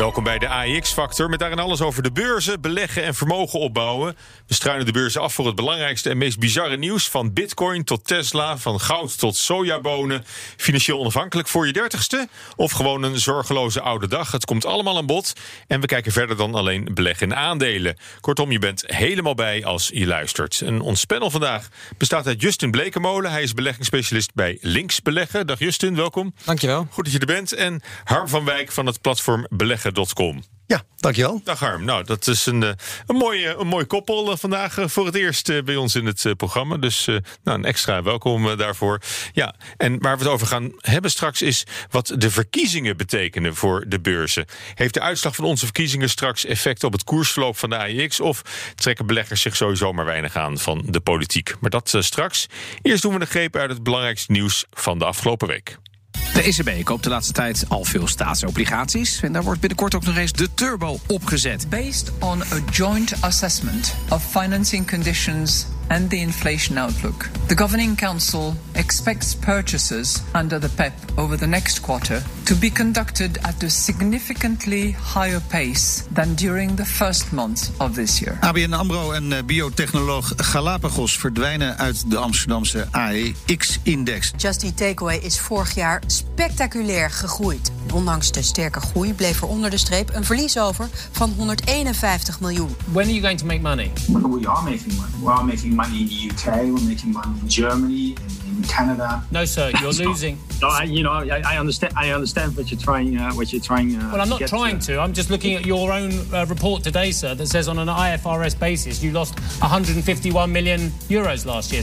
Welkom bij de AEX-factor met daarin alles over de beurzen, beleggen en vermogen opbouwen. We struinen de beurzen af voor het belangrijkste en meest bizarre nieuws. Van bitcoin tot Tesla, van goud tot sojabonen. Financieel onafhankelijk voor je dertigste of gewoon een zorgeloze oude dag. Het komt allemaal aan bod en we kijken verder dan alleen beleggen in aandelen. Kortom, je bent helemaal bij als je luistert. En ons panel vandaag bestaat uit Justin Blekemolen. Hij is beleggingsspecialist bij Links Beleggen. Dag Justin, welkom. Dankjewel. Goed dat je er bent. En Harm van Wijk van het platform Beleggen ja, dankjewel. Dag Harm. Nou, dat is een, eh, een, mooi, een mooi koppel eh, vandaag eh, voor het eerst bij ons in het programma. Dus nou, een extra welkom daarvoor. Ja, en waar we het over gaan hebben straks is wat de verkiezingen betekenen voor de beurzen. Heeft de uitslag van onze verkiezingen straks effect op het koersverloop van de AIX? Of trekken beleggers zich sowieso maar weinig aan van de politiek? Maar dat straks. Eerst doen we de greep uit het belangrijkste nieuws van de afgelopen week. De ECB koopt de laatste tijd al veel staatsobligaties. En daar wordt binnenkort ook nog eens de turbo opgezet. Based on a joint assessment of financing conditions and the inflation outlook. The Governing Council expects purchases under the PEP over the next quarter to be conducted at a significantly higher pace than during the first month of this year. ABN AMRO en eh, biotechnoloog Galapagos verdwijnen uit de Amsterdamse AEX-index. Just Eat Takeaway is vorig jaar spectaculair gegroeid. Ondanks de sterke groei bleef er onder de streep een verlies over van 151 miljoen. When are you going to make money? We are making money. We are making money in the UK. We're making money in Germany and in Canada. No, sir, you're losing. No, I, you know, I, I, understand. I understand what you're trying. Uh, what you're trying. Uh, well, I'm not trying to. I'm just looking at your own uh, report today, sir, that says on an IFRS basis you lost 151 million euros last year.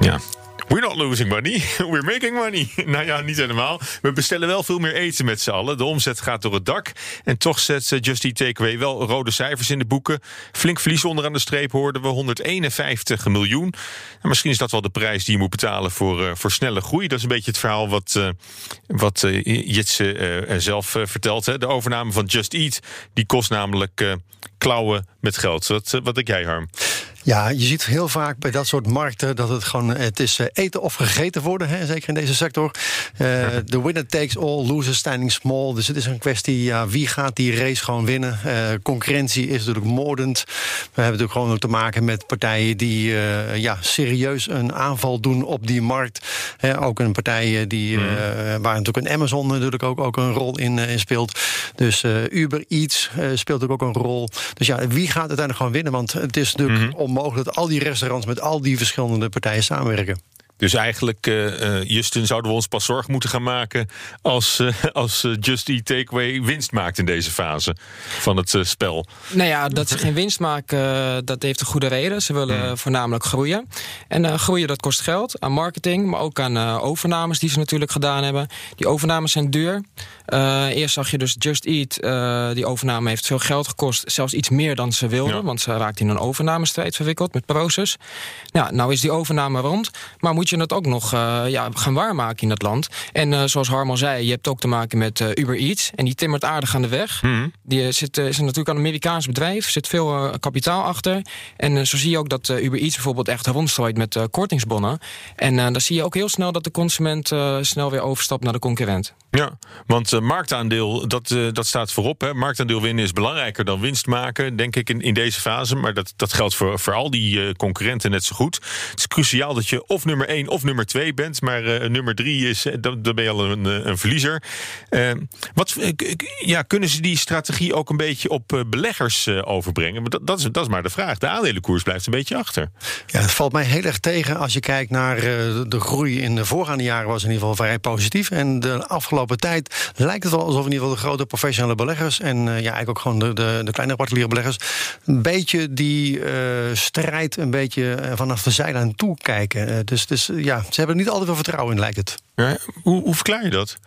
Ja, We're not losing money, we're making money. Nou ja, niet helemaal. We bestellen wel veel meer eten met z'n allen. De omzet gaat door het dak. En toch zet Just Eat Takeaway wel rode cijfers in de boeken. Flink verlies onderaan de streep hoorden we 151 miljoen. En misschien is dat wel de prijs die je moet betalen voor, uh, voor snelle groei. Dat is een beetje het verhaal wat, uh, wat uh, Jitse zelf vertelt. Hè. De overname van Just Eat die kost namelijk klauwen met geld. Wat, wat denk jij, Harm? Ja, je ziet heel vaak bij dat soort markten dat het gewoon het is eten of gegeten worden, hè, zeker in deze sector. De uh, winner takes all, loser standing small. Dus het is een kwestie, ja, wie gaat die race gewoon winnen? Uh, concurrentie is natuurlijk moordend. We hebben natuurlijk gewoon ook te maken met partijen die uh, ja, serieus een aanval doen op die markt. ook een partij die, mm. waar natuurlijk een Amazon natuurlijk ook, ook een rol in, in speelt. Dus Uber Eats speelt ook een rol. Dus ja, wie gaat uiteindelijk gewoon winnen? Want het is natuurlijk mm onmogelijk dat al die restaurants met al die verschillende partijen samenwerken. Dus eigenlijk, uh, Justin, zouden we ons pas zorg moeten gaan maken als, uh, als Just Eat Takeaway winst maakt in deze fase van het spel. Nou ja, dat ze geen winst maken, dat heeft een goede reden. Ze willen hmm. voornamelijk groeien. En groeien, dat kost geld aan marketing, maar ook aan overnames die ze natuurlijk gedaan hebben. Die overnames zijn duur. Eerst zag je dus Just Eat, die overname heeft veel geld gekost. Zelfs iets meer dan ze wilden, ja. want ze raakten in een overnamestrijd verwikkeld met Proces. Nou, nou is die overname rond, maar moet je het ook nog uh, ja, gaan waarmaken in dat land. En zoals Harm al zei, je hebt ook te maken met Uber Eats. En die timmert aardig aan de weg. Mm. Die zit, is natuurlijk een Amerikaans bedrijf. zit veel kapitaal achter. En zo zie je ook dat Uber Eats bijvoorbeeld echt rondstrooit met kortingsbonnen. En dan zie je ook heel snel dat de consument snel weer overstapt naar de concurrent. Ja, want marktaandeel, dat, dat staat voorop. Hè. Marktaandeel winnen is belangrijker dan winst maken, denk ik, in, in deze fase. Maar dat, dat geldt voor, voor al die concurrenten net zo goed. Het is cruciaal dat je of nummer 1 of nummer 2 bent. Maar nummer 3 is, dan, dan ben je al een, een verliezer. Uh, wat, ja, kunnen ze die strategie ook een beetje op beleggers overbrengen? Dat, dat, is, dat is maar de vraag. De aandelenkoers blijft een beetje achter. Ja, het valt mij heel erg tegen als je kijkt naar de groei in de voorgaande jaren was in ieder geval vrij positief. En de afgelopen tijd lijkt het wel alsof in ieder geval de grote professionele beleggers en ja, eigenlijk ook gewoon de, de, de kleine particuliere beleggers een beetje die strijd een beetje vanaf de zijlijn toekijken. dus, dus ja, ze hebben er niet altijd veel vertrouwen in, lijkt het. Ja, hoe, hoe verklaar je dat?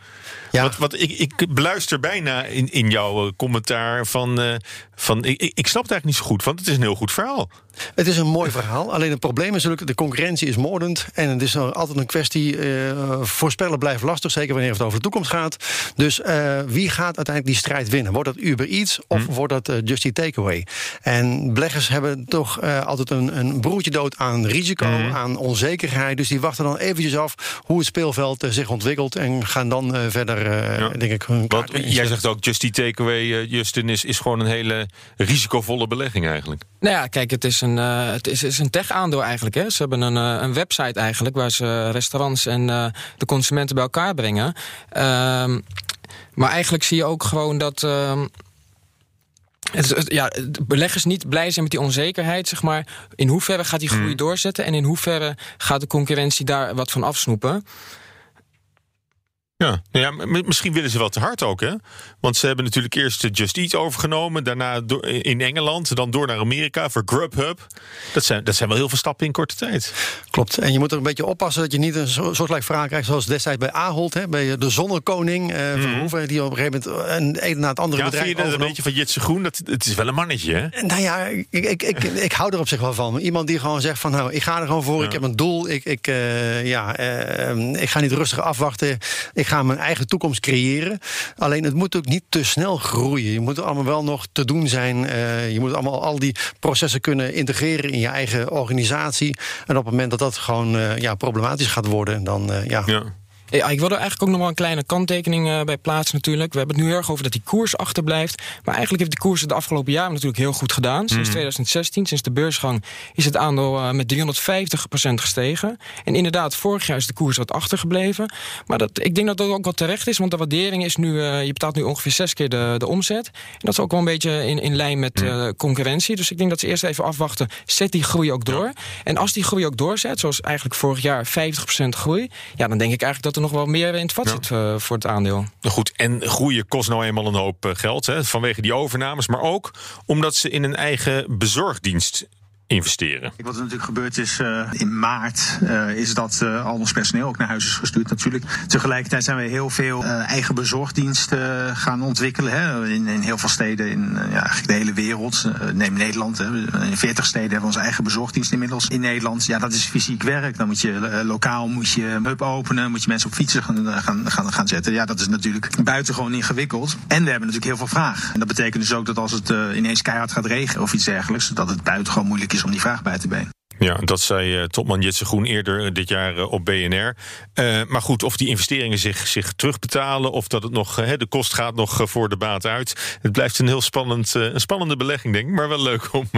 Ja. Wat, wat, ik, ik beluister bijna in, in jouw commentaar van. Uh, van ik, ik snap het eigenlijk niet zo goed, want het is een heel goed verhaal. Het is een mooi verhaal. Alleen het probleem is natuurlijk, de concurrentie is moordend. En het is altijd een kwestie. Uh, voorspellen blijft lastig, zeker wanneer het over de toekomst gaat. Dus uh, wie gaat uiteindelijk die strijd winnen? Wordt dat Uber Eats of hm. wordt dat uh, Just Eat Takeaway? En beleggers hebben toch altijd een, een broertje dood aan risico, hm. aan onzekerheid. Dus die wachten dan eventjes af hoe het speelveld zich ontwikkelt. En gaan dan verder, ja. denk ik, hun Want Jij zegt ook, Just Eat Takeaway, Justin, is, is gewoon een hele risicovolle belegging eigenlijk. Nou ja, kijk, het is een, uh, het is, is een tech-aandeel eigenlijk. Hè. Ze hebben een, uh, een website eigenlijk waar ze restaurants en uh, de consumenten bij elkaar brengen. Ehm, maar eigenlijk zie je ook gewoon dat. Ehm, het, ja, beleggers niet blij zijn met die onzekerheid, zeg maar. In hoeverre gaat die groei hmm. doorzetten en in hoeverre gaat de concurrentie daar wat van afsnoepen? Ja, nou ja, misschien willen ze wel te hard ook, hè? Want ze hebben natuurlijk eerst Just Eat overgenomen, daarna in Engeland, dan door naar Amerika voor Grubhub. Dat zijn, dat zijn wel heel veel stappen in korte tijd. Klopt. En je moet er een beetje oppassen dat je niet een soortgelijk vraag krijgt zoals destijds bij Ahold, hè, bij de Zonnekoning uh, mm. Verhoeven, die op een gegeven moment een, een na het andere ja, bedrijf. Vind je een beetje van Jitse Groen? Dat, het is wel een mannetje, hè? Nou ja, ik, ik, ik, ik, hou er op zich wel van. Iemand die gewoon zegt van, nou, ik ga er gewoon voor, ik heb een doel, ik, ik, uh, ja, uh, ik ga niet rustig afwachten. Ik ik ga mijn eigen toekomst creëren. Alleen het moet ook niet te snel groeien. Je moet allemaal wel nog te doen zijn. Uh, je moet allemaal al die processen kunnen integreren in je eigen organisatie. En op het moment dat dat gewoon uh, ja, problematisch gaat worden, dan uh, ja. ja. Ja, ik wil er eigenlijk ook nog wel een kleine kanttekening uh, bij plaatsen natuurlijk. We hebben het nu heel erg over dat die koers achterblijft. Maar eigenlijk heeft die koers de afgelopen jaren natuurlijk heel goed gedaan. Sinds 2016, mhm. sinds de beursgang, is het aandeel uh, met 350% gestegen. En inderdaad, vorig jaar is de koers wat achtergebleven. Maar dat, ik denk dat dat ook wel terecht is, want de waardering is nu... Uh, je betaalt nu ongeveer zes keer de, de omzet. En dat is ook wel een beetje in, in lijn met mhm. concurrentie. Dus ik denk dat ze eerst even afwachten, zet die groei ook door. En als die groei ook doorzet, zoals eigenlijk vorig jaar 50% groei... ja, dan denk ik eigenlijk dat er nog wel meer in het vat zit uh, voor het aandeel. Goed, en groeien kost nou eenmaal een hoop eh, geld hè, vanwege die overnames, maar ook omdat ze in een eigen bezorgdienst investeren. Wat er natuurlijk gebeurd is uh, in maart, uh, is dat uh, al ons personeel ook naar huis is gestuurd natuurlijk. Tegelijkertijd zijn we heel veel eigen bezorgdiensten gaan ontwikkelen. Hè, in, in heel veel steden in ja, de hele wereld. neem Nederland. Hè, in 40 steden hebben we onze eigen bezorgdienst inmiddels in Nederland. Ja, dat is fysiek werk. Dan moet je lokaal moet je hub openen, moet je mensen op fietsen gaan, gaan, gaan, gaan zetten. Ja, dat is natuurlijk buitengewoon ingewikkeld. En we hebben natuurlijk heel veel vraag. En dat betekent dus ook dat als het ineens keihard gaat regenen of iets dergelijks, dat het buitengewoon moeilijk is is om die vraag bij te benen. Ja, dat zei uh, topman Jitse Groen eerder dit jaar uh, op BNR. Maar goed, of die investeringen zich, zich terugbetalen... of dat het nog, de kost gaat nog voor de baat uit. Het blijft een heel spannend, een spannende belegging, denk ik. Maar wel leuk om,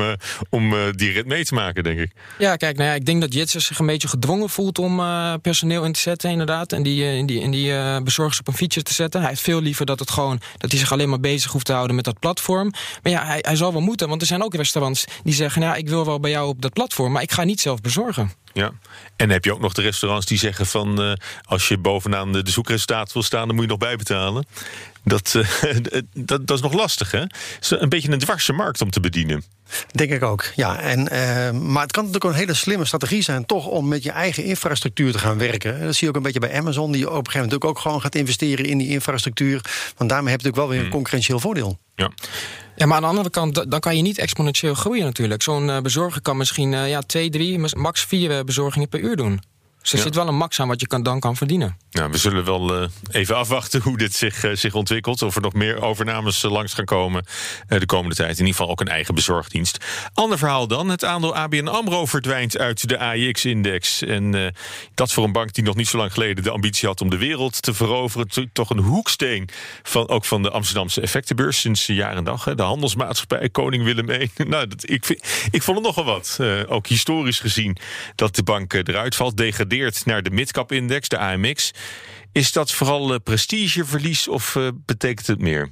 om die rit mee te maken, denk ik. Ja, kijk, nou ja, ik denk dat Jitse zich een beetje gedwongen voelt... om personeel in te zetten, inderdaad. En die, in die, in die bezorgers op een fietsje te zetten. Hij heeft veel liever dat, het gewoon, dat hij zich alleen maar bezig hoeft te houden met dat platform. Maar ja, hij, hij zal wel moeten, want er zijn ook restaurants die zeggen... nou, ik wil wel bij jou op dat platform, maar ik ga niet zelf bezorgen. Ja, en heb je ook nog de restaurants die zeggen van... Uh, als je bovenaan de, zoekresultaat wil staan, dan moet je nog bijbetalen. Dat, uh, dat, dat is nog lastig, hè? Het is een beetje een dwarse markt om te bedienen. Denk ik ook, ja. En, uh, maar het kan natuurlijk een hele slimme strategie zijn... toch om met je eigen infrastructuur te gaan werken. Dat zie je ook een beetje bij Amazon... die op een gegeven moment ook gewoon gaat investeren in die infrastructuur. Want daarmee heb je natuurlijk wel weer een hmm. concurrentieel voordeel. Ja. Ja, maar aan de andere kant, dan kan je niet exponentieel groeien natuurlijk. Zo'n uh, bezorger kan misschien ja, twee, drie, max vier bezorgingen per uur doen. Dus er zit wel een max aan wat je kan, dan kan verdienen. Nou, we zullen wel uh, even afwachten hoe dit zich, uh, zich ontwikkelt. Of er nog meer overnames uh, langs gaan komen de komende tijd. In ieder geval ook een eigen bezorgdienst. Ander verhaal dan. Het aandeel ABN AMRO verdwijnt uit de AIX-index. En dat voor een bank die nog niet zo lang geleden de ambitie had om de wereld te veroveren. Toch een hoeksteen van, ook van de Amsterdamse effectenbeurs sinds jaar en dag. Hè. De handelsmaatschappij Koning Willem I. nou, dat, ik, vind, ik vond het nogal wat. ook historisch gezien dat de bank eruit valt. Degradeert naar de midcap-index, de AMX. Is dat vooral uh, prestigeverlies of uh, betekent het meer?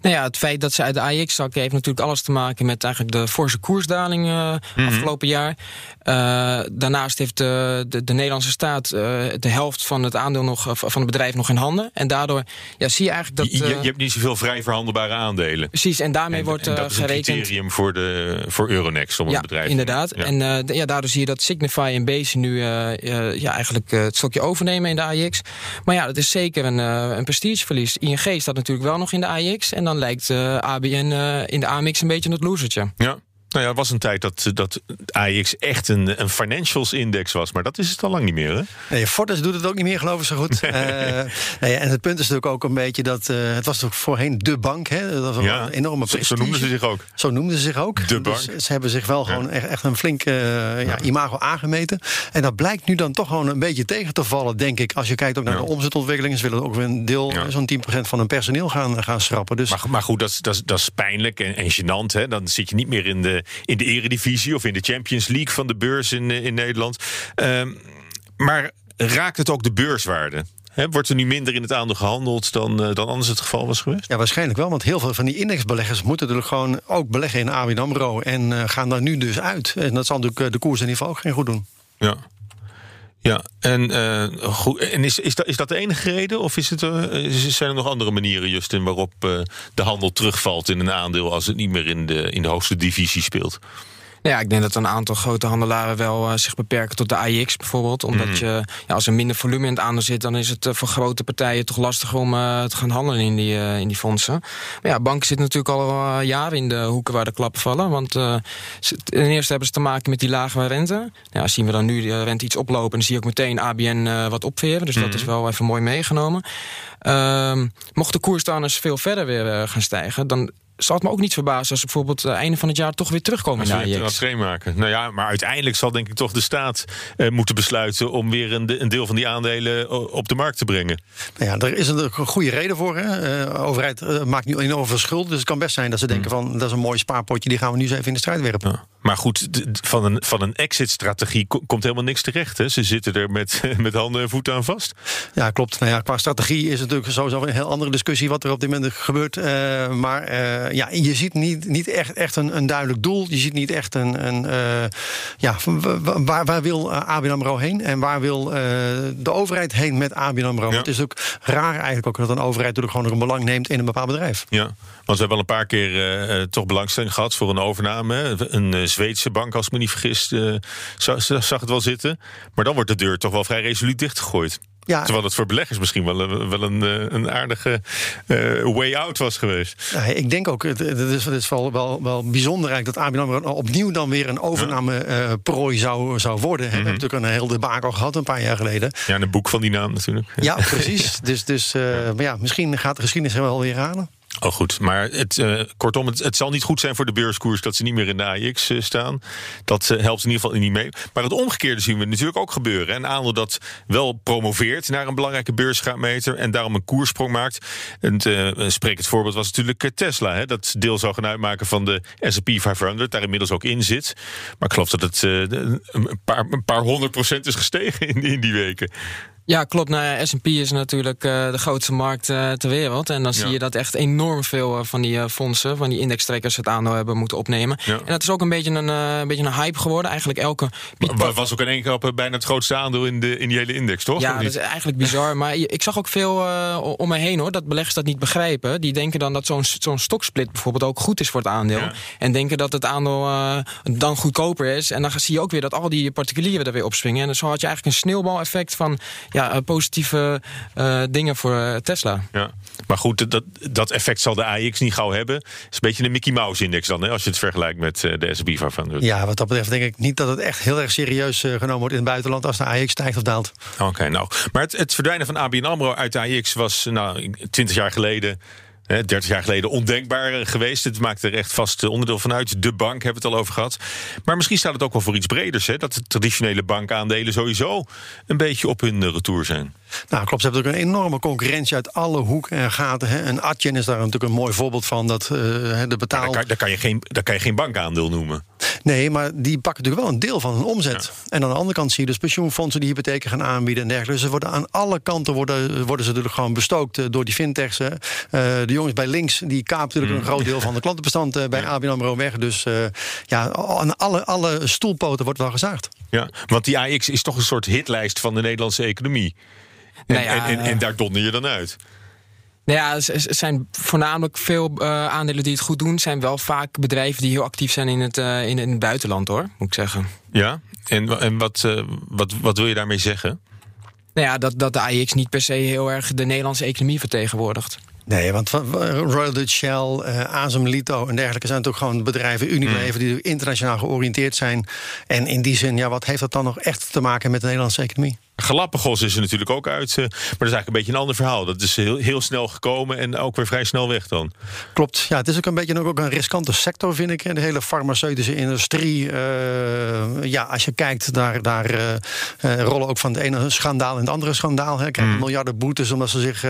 Nou ja, het feit dat ze uit de AX zakken heeft natuurlijk alles te maken met eigenlijk de forse koersdaling uh, afgelopen jaar. Uh, daarnaast heeft de, de, de Nederlandse staat uh, de helft van het aandeel nog, van het bedrijf nog in handen. En daardoor ja, zie je eigenlijk dat. Je, je, hebt niet zoveel vrij verhandelbare aandelen. Precies, en daarmee en, wordt en dat is een criterium voor, de, voor Euronext om ja, het bedrijf. Inderdaad. Ja. En ja, daardoor zie je dat Signify en Base nu ja, eigenlijk het stokje overnemen in de AX. Maar ja, dat is zeker een, een prestigeverlies. ING staat natuurlijk wel nog in de En dan lijkt uh, ABN uh, in de AMX een beetje het losertje. Ja. Nou ja, het was een tijd dat, dat AX echt een, een financials index was. Maar dat is het al lang niet meer, hè? Nee, Fortis doet het ook niet meer, geloof ik zo goed. Nee. Uh, nee, en het punt is natuurlijk ook een beetje dat... Uh, het was toch voorheen de bank, hè? Dat was ja, een enorme prestige. Zo noemden ze zich ook. Zo noemden ze zich ook. De bank. Dus ze hebben zich wel gewoon echt, echt een flink uh, ja, imago aangemeten. En dat blijkt nu dan toch gewoon een beetje tegen te vallen, denk ik. Als je kijkt ook naar de omzetontwikkelingen. Ze willen ook weer een deel, zo'n 10% van hun personeel gaan, gaan schrappen. Dus... Maar, maar goed, dat is, dat, is, dat is pijnlijk en, en gênant. Hè? Dan zit je niet meer in de, in de eredivisie of in de Champions League van de beurs in, in Nederland. Um, maar raakt het ook de beurswaarde? He, wordt er nu minder in het aandeel gehandeld dan, uh, dan anders het geval was geweest? Ja, waarschijnlijk wel. Want heel veel van die indexbeleggers moeten natuurlijk gewoon ook beleggen in ABN AMRO. En uh, gaan daar nu dus uit. En dat zal natuurlijk de koers in ieder geval ook geen goed doen. Ja. Ja, en, uh, goed, en is, is, dat, is dat de enige reden? Of is het, uh, zijn er nog andere manieren, Justin, waarop uh, de handel terugvalt in een aandeel als het niet meer in de, in de hoogste divisie speelt? Nou ja, ik denk dat een aantal grote handelaren wel uh, zich beperken tot de AIX bijvoorbeeld. Omdat mm. je, ja, als er minder volume in het aandeel zit, dan is het uh, voor grote partijen toch lastig om uh, te gaan handelen in die, in die fondsen. Maar ja, banken zitten natuurlijk al jaren in de hoeken waar de klappen vallen. Want ten eerste hebben ze te maken met die lage rente. Ja, zien we dan nu de rente iets oplopen, dan zie je ook meteen ABN wat opveren. Dus mm. dat is wel even mooi meegenomen. Ehm, mocht de koers dan eens veel verder weer gaan stijgen, dan zal het me ook niet verbazen als ze bijvoorbeeld het einde van het jaar toch weer terugkomen naar je een maken. Nou ja, maar uiteindelijk zal denk ik toch de staat uh, moeten besluiten om weer een, een, deel van die aandelen op de markt te brengen. Nou ja, er is een goede reden voor. Hè. De overheid uh, maakt nu enorm veel schuld. Dus het kan best zijn dat ze denken van dat is een mooi spaarpotje, die gaan we nu eens even in de strijd werpen. Ja. Maar goed, van een, van een exit-strategie komt helemaal niks terecht. Hè? Ze zitten er met, met handen en voeten aan vast. Ja, klopt. Nou ja, qua strategie is het natuurlijk sowieso een heel andere discussie wat er op dit moment gebeurt. Uh, maar uh, ja, je ziet niet, niet echt, echt een, een duidelijk doel. Je ziet niet echt een. een uh, ja, waar, waar wil ABN Amro heen en waar wil de overheid heen met ABN Amro? Ja. Het is ook raar eigenlijk ook dat een overheid natuurlijk gewoon een belang neemt in een bepaald bedrijf. Ja, want we hebben al een paar keer toch belangstelling gehad voor een overname. Een Zweedse bank, als ik me niet vergis, uh, zag, zag het wel zitten. Maar dan wordt de deur toch wel vrij resoluut dichtgegooid. Ja. Terwijl het voor beleggers misschien wel een, wel een, een aardige way out was geweest. Ja, ik denk ook, het, het is, het is wel, wel, wel bijzonder eigenlijk dat ABN AMRO opnieuw dan weer een overname ja. uh, prooi zou, zou worden. Mm -hmm. We hebben natuurlijk een heel debakel gehad een paar jaar geleden. Ja, een boek van die naam natuurlijk. Ja, precies. dus dus maar ja, misschien gaat de geschiedenis wel weer halen. Oh goed, maar het, uh, kortom, het, zal niet goed zijn voor de beurskoers dat ze niet meer in de AIX uh, staan. Dat uh, helpt in ieder geval niet mee. Maar het omgekeerde zien we natuurlijk ook gebeuren. Een aandeel dat wel promoveert naar een belangrijke beursgraadmeter en daarom een koersprong maakt. En een sprekend voorbeeld was natuurlijk Tesla. Hè, dat deel zou gaan uitmaken van de S&P 500, daar inmiddels ook in zit. Maar ik geloof dat het een, paar, een paar honderd procent is gestegen in, in die weken. Ja, klopt. Nou ja, S&P is natuurlijk uh, de grootste markt uh, ter wereld. En dan ja. zie je dat echt enorm veel uh, van die fondsen, van die indextrekkers het aandeel hebben moeten opnemen. Ja. En dat is ook een beetje een, een beetje een hype geworden. Eigenlijk elke... Maar was ook in één keer bijna het grootste aandeel in, de, in die hele index, toch? Ja, dat is eigenlijk bizar. maar ik zag ook veel om me heen hoor, dat beleggers dat niet begrijpen. Die denken dan dat zo'n zo'n stoksplit bijvoorbeeld ook goed is voor het aandeel. Ja. En denken dat het aandeel dan goedkoper is. En dan zie je ook weer dat al die particulieren er weer opspringen. En zo had je eigenlijk een sneeuwbaleffect van ja, positieve uh, dingen voor uh, Tesla. Ja, maar goed, dat, dat effect zal de AX niet gauw hebben. Het is een beetje een Mickey Mouse index dan, hè, als je het vergelijkt met de S&P 500. Ja, wat dat betreft denk ik niet dat het echt heel erg serieus genomen wordt in het buitenland als de AX stijgt of daalt. Oké, okay, nou, maar het, het verdwijnen van ABN AMRO uit de AX was nou 20 jaar geleden 30 jaar geleden ondenkbaar geweest. Het maakt er echt vast onderdeel van uit. De bank hebben we het al over gehad. Maar misschien staat het ook wel voor iets breders. Hè? Dat de traditionele bankaandelen sowieso een beetje op hun retour zijn. Nou, klopt. Ze hebben ook een enorme concurrentie uit alle hoeken en gaten. Hè. En Adyen is daar natuurlijk een mooi voorbeeld van. Dat uh, de betaal... Daar kan, daar, kan je geen, daar kan je geen bankaandeel noemen. Nee, maar die pakken natuurlijk wel een deel van hun omzet. En aan de andere kant zie je dus pensioenfondsen die hypotheken gaan aanbieden en dergelijke. Dus ze worden aan alle kanten worden, worden ze natuurlijk gewoon bestookt eh, door die fintechs. Uh, de jongens bij links die kaapt natuurlijk Mm. een groot deel van de klantenbestand uh, bij ABN AMRO weg. Dus uh, ja, aan alle, alle stoelpoten wordt wel gezaagd. Ja, want die AX is toch een soort hitlijst van de Nederlandse economie. En, Nou ja, en, en, en daar donder je dan uit. Nou ja, er zijn voornamelijk veel uh, aandelen die het goed doen. zijn wel vaak bedrijven die heel actief zijn in het, uh, in, in, het buitenland, hoor, moet ik zeggen. Ja, en, en wat, uh, wat, wat wil je daarmee zeggen? Nou ja, dat, dat de AX niet per se heel erg de Nederlandse economie vertegenwoordigt. Nee, want Royal Dutch Shell, uh, Azem Lito en dergelijke zijn toch gewoon bedrijven, Unilever, mm. die internationaal georiënteerd zijn. En in die zin, ja, wat heeft dat dan nog echt te maken met de Nederlandse economie? Galapagos is er natuurlijk ook uit, maar dat is eigenlijk een beetje een ander verhaal. Dat is heel, heel snel gekomen en ook weer vrij snel weg dan. Klopt, ja, het is ook een beetje ook een riskante sector, vind ik. De hele farmaceutische industrie. Uh, ja, als je kijkt, daar, daar uh, rollen ook van de ene schandaal in het andere schandaal. Hè. Krijgen mm. miljarden boetes omdat ze zich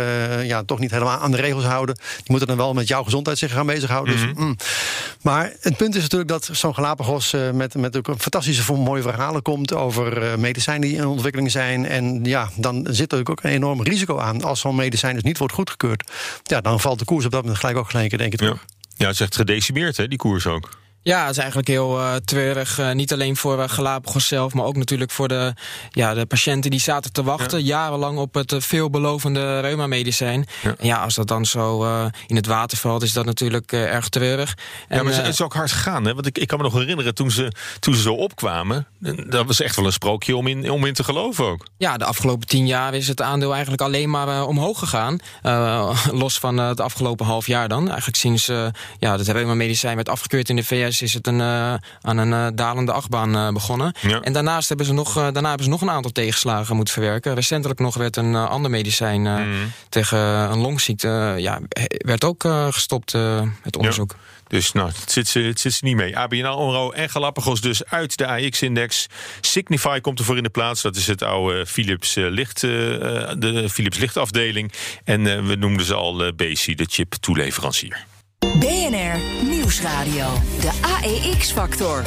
ja, toch niet helemaal aan de regels houden. Die moeten dan wel met jouw gezondheid zich gaan bezighouden. Mm. Dus, mm. Maar het punt is natuurlijk dat zo'n Galapagos met, met ook een fantastische mooie verhalen komt over medicijnen die in ontwikkeling zijn. En ja, dan zit er ook een enorm risico aan. Als zo'n medicijn dus niet wordt goedgekeurd, ja, dan valt de koers op dat moment gelijk ook gelijk, denk ik terug. Ja. ja, het is echt gedecimeerd, hè, die koers ook. Ja, het is eigenlijk heel uh, treurig. Uh, niet alleen voor uh, Galapagos zelf, maar ook natuurlijk voor de, ja, de patiënten die zaten te wachten ja. jarenlang op het veelbelovende reumamedicijn. Ja. Als dat dan zo in het water valt, is dat natuurlijk erg treurig. En, ja, maar het is ook hard gegaan, hè? Want ik, ik kan me nog herinneren toen ze, toen ze zo opkwamen. Dat was echt wel een sprookje om in, om in te geloven ook. Ja, de afgelopen tien jaar is het aandeel eigenlijk alleen maar omhoog gegaan. los van het afgelopen half jaar dan. Eigenlijk sinds ja, het reumamedicijn werd afgekeurd in de VS is het een, uh, aan een uh, dalende achtbaan uh, begonnen. Ja. En daarnaast hebben ze nog, daarna hebben ze nog een aantal tegenslagen moeten verwerken. Recentelijk nog werd een ander medicijn mm. tegen een longziekte... ja, werd ook gestopt, het onderzoek. Ja. Dus nou, het zit, ze, het zit ze niet mee. ABN AMRO en Galapagos dus uit de AX-index. Signify komt ervoor in de plaats. Dat is het oude Philips, licht, de Philips lichtafdeling. En we noemden ze al Besi, de chip-toeleverancier. BNR Nieuwsradio. De AEX-factor.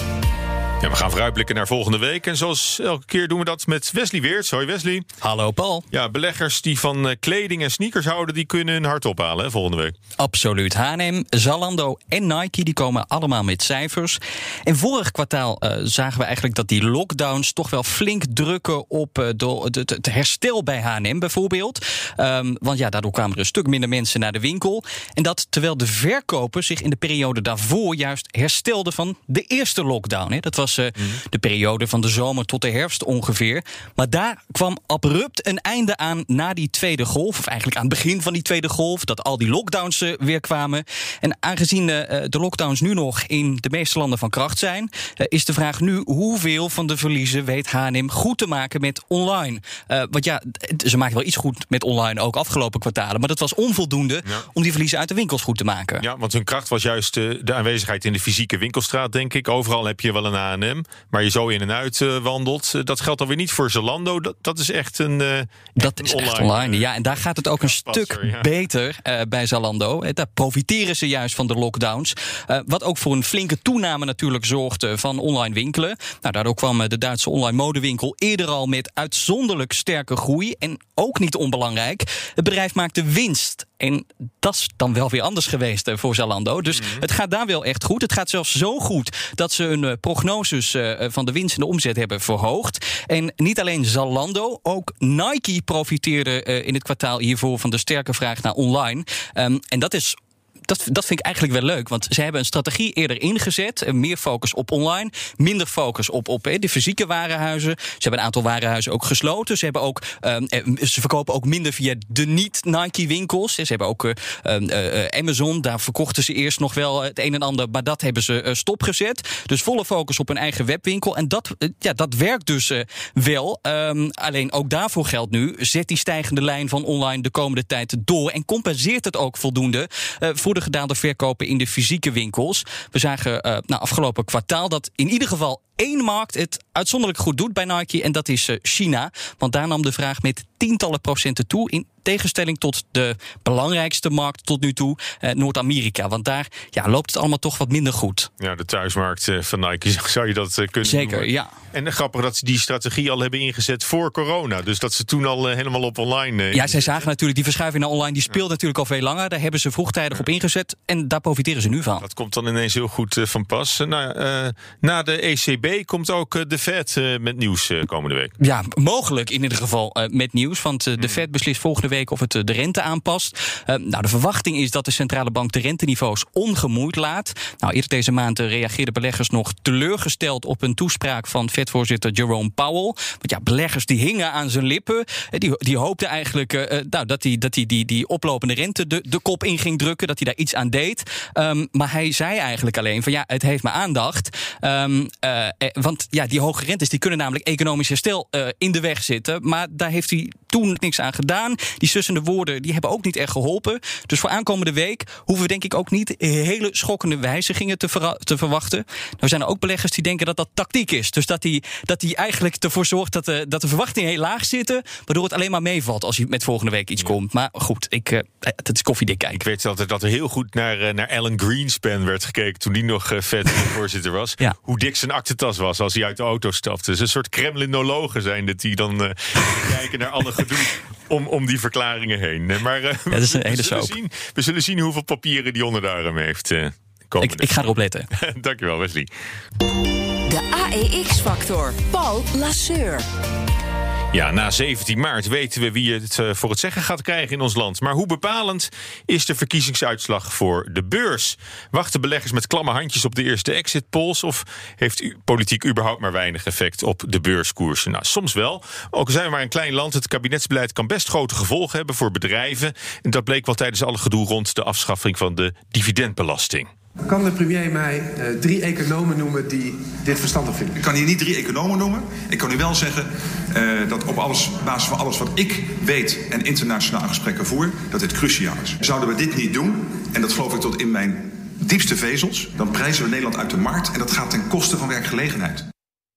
Ja, we gaan vooruitblikken naar volgende week. En zoals elke keer doen we dat met Wesley Weerts. Hoi Wesley. Hallo Paul. Ja, beleggers die van kleding en sneakers houden... die kunnen hun hart ophalen hè, volgende week. Absoluut. H&M, Zalando en Nike die komen allemaal met cijfers. En vorig kwartaal uh, zagen we eigenlijk dat die lockdowns... toch wel flink drukken op uh, de, de, het herstel bij H&M bijvoorbeeld. Um, want ja, daardoor kwamen er een stuk minder mensen naar de winkel. En dat terwijl de verkopen zich in de periode daarvoor... juist herstelden van de eerste lockdown. Hè. Dat was was uh, mm. de periode van de zomer tot de herfst ongeveer. Maar daar kwam abrupt een einde aan na die tweede golf. Of eigenlijk aan het begin van die tweede golf. Dat al die lockdowns uh, weer kwamen. En aangezien uh, de lockdowns nu nog in de meeste landen van kracht zijn... is de vraag nu hoeveel van de verliezen weet H&M goed te maken met online. want ja, ze maken wel iets goed met online ook afgelopen kwartalen. Maar dat was onvoldoende ja. om die verliezen uit de winkels goed te maken. Ja, want hun kracht was juist de aanwezigheid in de fysieke winkelstraat, denk ik. Overal heb je wel een H&M, maar je zo in en uit uh, wandelt. Uh, dat geldt alweer niet voor Zalando. Dat, dat is echt een. Uh, dat is online, echt online. Ja, en daar gaat het ook een stuk ja. beter bij Zalando. Daar profiteren ze juist van de lockdowns. wat ook voor een flinke toename natuurlijk zorgde van online winkelen. Nou, daardoor kwam de Duitse online modewinkel eerder al met uitzonderlijk sterke groei. En ook niet onbelangrijk, het bedrijf maakte winst. En dat is dan wel weer anders geweest voor Zalando. Dus mm-hmm. het gaat daar wel echt goed. Het gaat zelfs zo goed dat ze hun uh, prognoses uh, van de winst en de omzet hebben verhoogd. En niet alleen Zalando, ook Nike profiteerde in het kwartaal hiervoor van de sterke vraag naar online. Um, en dat is dat, dat vind ik eigenlijk wel leuk. Want ze hebben een strategie eerder ingezet. Meer focus op online. Minder focus op, op de fysieke warenhuizen. Ze hebben een aantal warenhuizen ook gesloten. Ze, hebben ook, um, ze verkopen ook minder via de niet-Nike-winkels. Ze hebben ook uh, uh, Amazon. Daar verkochten ze eerst nog wel het een en ander. Maar dat hebben ze stopgezet. Dus volle focus op hun eigen webwinkel. En dat, ja, dat werkt dus wel. Um, alleen ook daarvoor geldt nu. Zet die stijgende lijn van online de komende tijd door. En compenseert het ook voldoende voor de gedaalde verkopen in de fysieke winkels. We zagen uh, nou, afgelopen kwartaal dat in ieder geval één markt het uitzonderlijk goed doet bij Nike. En dat is uh, China. Want daar nam de vraag met tientallen procenten toe. In tegenstelling tot de belangrijkste markt tot nu toe, eh, Noord-Amerika. Want daar ja, loopt het allemaal toch wat minder goed. Ja, de thuismarkt eh, van Nike, zou je dat eh, kunnen Zeker, noemen? ja. En grappig dat ze die strategie al hebben ingezet voor corona. Dus dat ze toen al eh, helemaal op online... eh, Ja, zij zagen natuurlijk die verschuiving naar online, die speelt natuurlijk al veel langer. Daar hebben ze vroegtijdig op ingezet en daar profiteren ze nu van. Dat komt dan ineens heel goed eh, van pas. Eh, nou, eh, na de ECB komt ook eh, de Fed eh, met nieuws eh, komende week. Ja, mogelijk in ieder geval met nieuws. Want de Fed beslist volgende week of het de rente aanpast. Nou, de verwachting is dat de centrale bank de renteniveaus ongemoeid laat. Nou, eerder deze maand reageerden beleggers nog teleurgesteld op een toespraak van Fed-voorzitter Jerome Powell. Want ja, beleggers die hingen aan zijn lippen. Die, die hoopten eigenlijk nou, dat hij dat die, die, die oplopende rente de, de kop in ging drukken. Dat hij daar iets aan deed. Ehm, maar hij zei eigenlijk alleen van ja, het heeft mijn aandacht. Eh, want ja, die hoge rentes die kunnen namelijk economisch herstel eh, in de weg zitten. Maar daar heeft hij toen niks aan gedaan. Die sussende woorden die hebben ook niet echt geholpen. Dus voor aankomende week hoeven we denk ik ook niet hele schokkende wijzigingen te, te verwachten. Nou zijn er ook beleggers die denken dat dat tactiek is. Dus dat hij dat die eigenlijk ervoor zorgt dat de, dat de verwachtingen heel laag zitten. Waardoor het alleen maar meevalt als hij met volgende week iets komt. Maar goed, ik, eh, het is koffiedik kijken. Ik weet altijd dat er heel goed naar, eh, naar Alan Greenspan werd gekeken... toen die nog eh, Fed-voorzitter was. Hoe dik zijn aktentas was als hij uit de auto stapte. Dus een soort Kremlinologen zijn dat die dan eh, kijken naar alle gedoe... Om, om die verklaringen heen. Maar eh, dat is een we, hele zullen soap. zien, we zullen zien hoeveel papieren die onder de arm heeft. eh, komende Ik, ik ga erop letten. Dankjewel, Wesley. De AEX-factor. Paul Lasseur. Ja, na 17 maart weten we wie het eh, voor het zeggen gaat krijgen in ons land. Maar hoe bepalend is de verkiezingsuitslag voor de beurs? Wachten beleggers met klamme handjes op de eerste exit polls? Of heeft politiek überhaupt maar weinig effect op de beurskoersen? Nou, soms wel. Ook al zijn we maar een klein land, het kabinetsbeleid kan best grote gevolgen hebben voor bedrijven. En dat bleek wel tijdens alle gedoe rond de afschaffing van de dividendbelasting. Kan de premier mij eh, drie economen noemen die dit verstandig vinden? Ik kan hier niet drie economen noemen. Ik kan u wel zeggen eh, dat op alles, basis van alles wat ik weet en internationale gesprekken voer, dat dit cruciaal is. Zouden we dit niet doen, en dat geloof ik tot in mijn diepste vezels, dan prijzen we Nederland uit de markt en dat gaat ten koste van werkgelegenheid.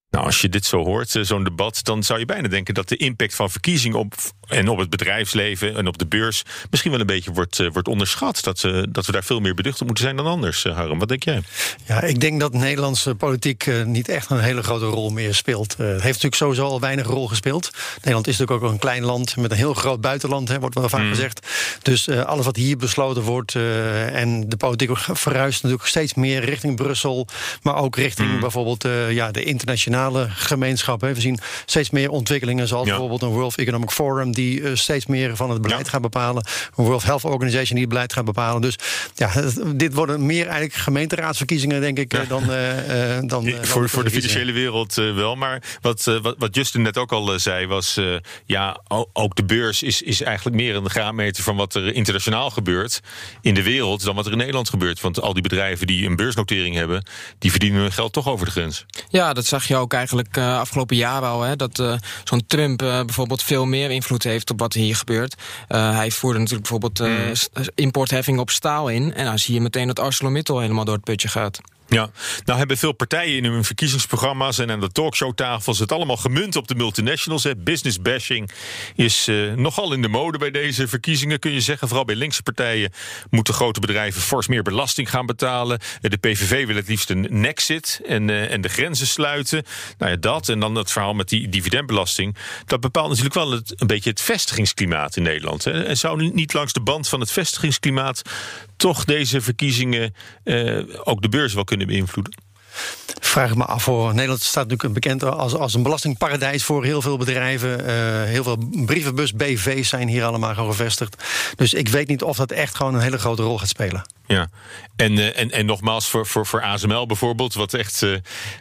Nou, als je dit zo hoort, eh, zo'n debat, dan zou je bijna denken dat de impact van verkiezingen op en op het bedrijfsleven en op de beurs misschien wel een beetje wordt, eh, wordt onderschat. Dat, dat we daar veel meer beducht op moeten zijn dan anders, eh, Harm. Wat denk jij? Ja, ik denk dat Nederlandse politiek eh, niet echt een hele grote rol meer speelt. Het heeft natuurlijk sowieso al weinig rol gespeeld. Nederland is natuurlijk ook een klein land met een heel groot buitenland, hè, wordt wel vaak gezegd. Dus alles wat hier besloten wordt en de politiek verhuist natuurlijk steeds meer richting Brussel, maar ook richting bijvoorbeeld eh, ja, de internationale gemeenschap. Hè. We zien steeds meer ontwikkelingen, zoals bijvoorbeeld een World Economic Forum, die eh, steeds meer van het beleid gaat bepalen. Een World Health Organization die het beleid gaat bepalen. Dus ja, dit worden meer eigenlijk gemeenteraadsverkiezingen, denk ik, eh, dan, eh, eh, dan, dan voor, voor de financiële wereld wel. Maar wat, wat, wat Justin net ook al zei, was eh, ja, ook de beurs is, is eigenlijk meer een graadmeter van wat er internationaal gebeurt in de wereld dan wat er in Nederland gebeurt. Want al die bedrijven die een beursnotering hebben, die verdienen hun geld toch over de grens. Ja, dat zag je ook eigenlijk eh, afgelopen jaar al. Hè, dat eh, zo'n Trump eh, bijvoorbeeld veel meer invloed heeft op wat hier gebeurt. Eh, hij voerde natuurlijk bijvoorbeeld s- importheffing op staal in. En dan zie je meteen dat ArcelorMittal helemaal door het putje gaat. Ja, nou hebben veel partijen in hun verkiezingsprogramma's en aan de talkshowtafels het allemaal gemunt op de multinationals. Hè. Business bashing is eh, nogal in de mode bij deze verkiezingen, kun je zeggen. Vooral bij linkse partijen moeten grote bedrijven fors meer belasting gaan betalen. Eh, De PVV wil het liefst een nexit en, eh, en de grenzen sluiten. Nou ja, dat en dan het verhaal met die dividendbelasting. Dat bepaalt natuurlijk wel een beetje het vestigingsklimaat in Nederland. Hè. En zou niet langs de band van het vestigingsklimaat toch deze verkiezingen eh, ook de beurs wel kunnen beïnvloeden? Vraag me af voor. Nederland staat natuurlijk bekend als, als een belastingparadijs voor heel veel bedrijven. Eh, heel veel brievenbus BV's zijn hier allemaal gevestigd. Dus ik weet niet of dat echt gewoon een hele grote rol gaat spelen. Ja, en, eh, en, en nogmaals voor, voor, voor ASML bijvoorbeeld, wat echt eh,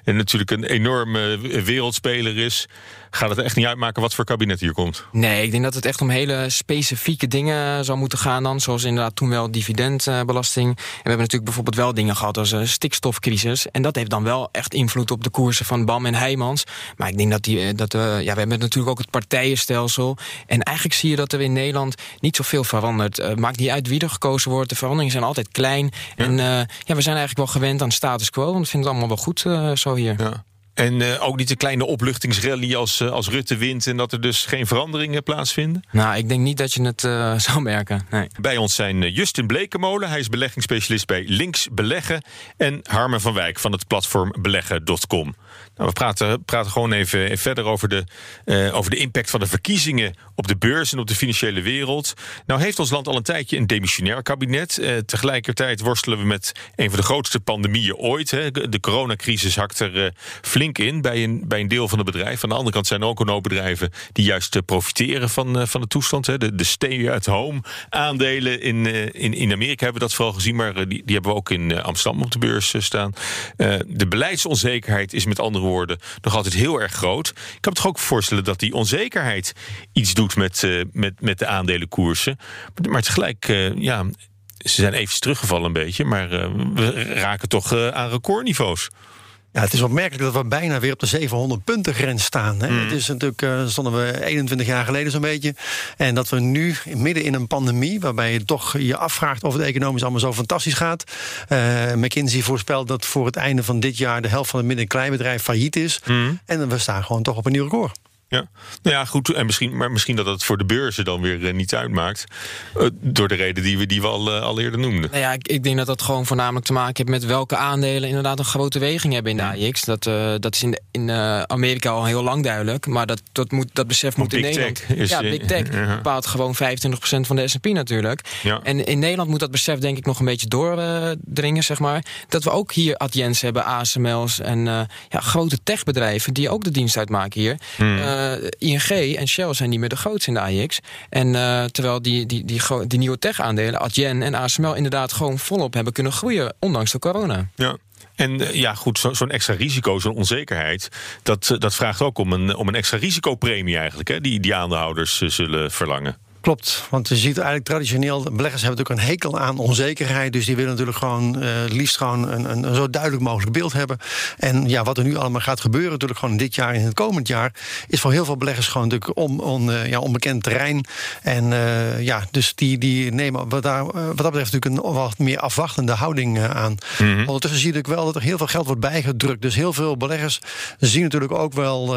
en natuurlijk een enorme wereldspeler is, gaat het echt niet uitmaken wat voor kabinet hier komt. Nee, ik denk dat het echt om hele specifieke dingen zou moeten gaan dan. Zoals inderdaad toen wel dividendbelasting. En we hebben natuurlijk bijvoorbeeld wel dingen gehad als een stikstofcrisis. En dat heeft dan wel echt invloed op de koersen van BAM en Heijmans. Maar ik denk dat die, eh, dat, eh, ja, we hebben natuurlijk ook het partijenstelsel. En eigenlijk zie je dat er in Nederland niet zoveel verandert. Eh, maakt niet uit wie er gekozen wordt. De veranderingen zijn altijd klein. En eh, ja, we zijn eigenlijk wel gewend aan status quo. Want we vinden het allemaal wel goed eh, zo hier. Ja. En uh, ook niet een kleine opluchtingsrally als, uh, als Rutte wint en dat er dus geen veranderingen plaatsvinden? Nou, ik denk niet dat je het uh, zou merken. Nee. Bij ons zijn Justin Blekemolen, hij is beleggingsspecialist bij Links Beleggen. En Harmen van Wijk van het platform beleggen.com. Nou, we praten, praten gewoon even verder over de, uh, over de impact van de verkiezingen op de beurs en op de financiële wereld. Nou heeft ons land al een tijdje een demissionair kabinet. Uh, tegelijkertijd worstelen we met een van de grootste pandemieën ooit. Hè. De coronacrisis hakt er uh, flink in bij een, bij een deel van het bedrijf. Aan de andere kant zijn er ook een hoop bedrijven die juist profiteren van, van de toestand. Hè. De, de stay-at-home aandelen in, in, in Amerika hebben we dat vooral gezien, maar die, die hebben we ook in Amsterdam op de beurs staan. de beleidsonzekerheid is met andere woorden nog altijd heel erg groot. Ik kan me toch ook voorstellen dat die onzekerheid iets doet met, uh, met, met de aandelenkoersen. Maar tegelijk, uh, ja, ze zijn even teruggevallen een beetje, maar uh, we raken toch aan recordniveaus. Ja, het is opmerkelijk dat we bijna weer op de 700 punten grens staan. Hè. Mm. Het is natuurlijk, uh, stonden we 21 jaar geleden zo'n beetje. En dat we nu midden in een pandemie, waarbij je toch je afvraagt of het economisch allemaal zo fantastisch gaat. Uh, McKinsey voorspelt dat voor het einde van dit jaar de helft van het midden- en kleinbedrijf failliet is. Mm. En we staan gewoon toch op een nieuw record. Ja, nou ja, goed. En misschien, maar misschien dat het voor de beurzen dan weer uh, niet uitmaakt. Uh, door de reden die we, die we al, uh, al eerder noemden. Nou ja, ik, ik, denk dat dat gewoon voornamelijk te maken heeft met welke aandelen inderdaad een grote weging hebben in de AX. Dat, dat is in, de, in Amerika al heel lang duidelijk. Maar dat, dat, moet, dat besef moet in Nederland. Is, ja, Big Tech bepaalt gewoon 25% van de SP natuurlijk. Ja. En in Nederland moet dat besef denk ik nog een beetje doordringen, zeg maar. Dat we ook hier Adjens hebben, ASML's en ja, grote techbedrijven die ook de dienst uitmaken hier. Hmm. Uh, ING en Shell zijn niet meer de grootste in de AX. En uh, terwijl die, die, die, die, nieuwe tech-aandelen, Adyen en ASML, inderdaad gewoon volop hebben kunnen groeien, ondanks de corona. Ja. En uh, ja, goed, zo'n zo extra risico, zo'n onzekerheid, dat, dat vraagt ook om een, om een extra risicopremie eigenlijk, hè, die, die aandeelhouders zullen verlangen. Klopt, want je ziet eigenlijk traditioneel, beleggers hebben natuurlijk een hekel aan onzekerheid. Dus die willen natuurlijk gewoon uh, liefst gewoon een, een, een, zo duidelijk mogelijk beeld hebben. En ja, wat er nu allemaal gaat gebeuren, natuurlijk gewoon dit jaar en het komend jaar, is voor heel veel beleggers gewoon natuurlijk on, on, uh, ja, onbekend terrein. En uh, ja, dus die, die nemen wat, daar, wat dat betreft natuurlijk een wat meer afwachtende houding aan. Mhm. Mm -hmm. Ondertussen zie je natuurlijk wel dat er heel veel geld wordt bijgedrukt. Dus heel veel beleggers zien natuurlijk ook wel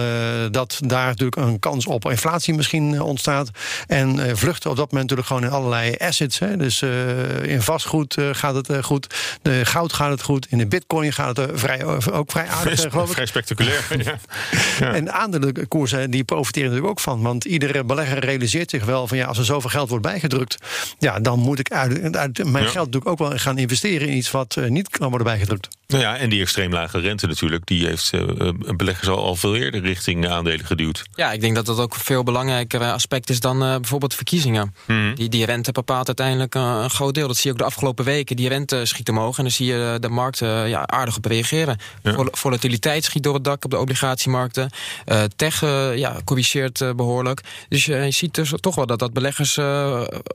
dat daar natuurlijk een kans op inflatie misschien ontstaat. En vluchten op dat moment natuurlijk gewoon in allerlei assets. Hè. Dus uh, in vastgoed uh, gaat het uh, goed. De goud gaat het goed. In de bitcoin gaat het vrij, ook vrij aardig, vrij, geloof ik. Vrij spectaculair, ja. ja. En aandelenkoersen die profiteren natuurlijk ook van. Want iedere belegger realiseert zich wel van... ja, als er zoveel geld wordt bijgedrukt... ja, dan moet ik uit, uit mijn ja. geld natuurlijk ook wel gaan investeren... in iets wat niet kan worden bijgedrukt. Nou ja, en die extreem lage rente natuurlijk... die heeft beleggers al, al veel eerder richting aandelen geduwd. Ja, ik denk dat dat ook een veel belangrijker aspect is... dan bijvoorbeeld verkiezingen. Hmm. Die, die rente bepaalt uiteindelijk een, een, groot deel. Dat zie je ook de afgelopen weken. Die rente schiet omhoog en dan zie je de markten ja, aardig op reageren. Ja. Volatiliteit schiet door het dak op de obligatiemarkten. Uh, tech uh, ja, corrigeert uh, behoorlijk. Dus je ziet dus toch wel dat dat beleggers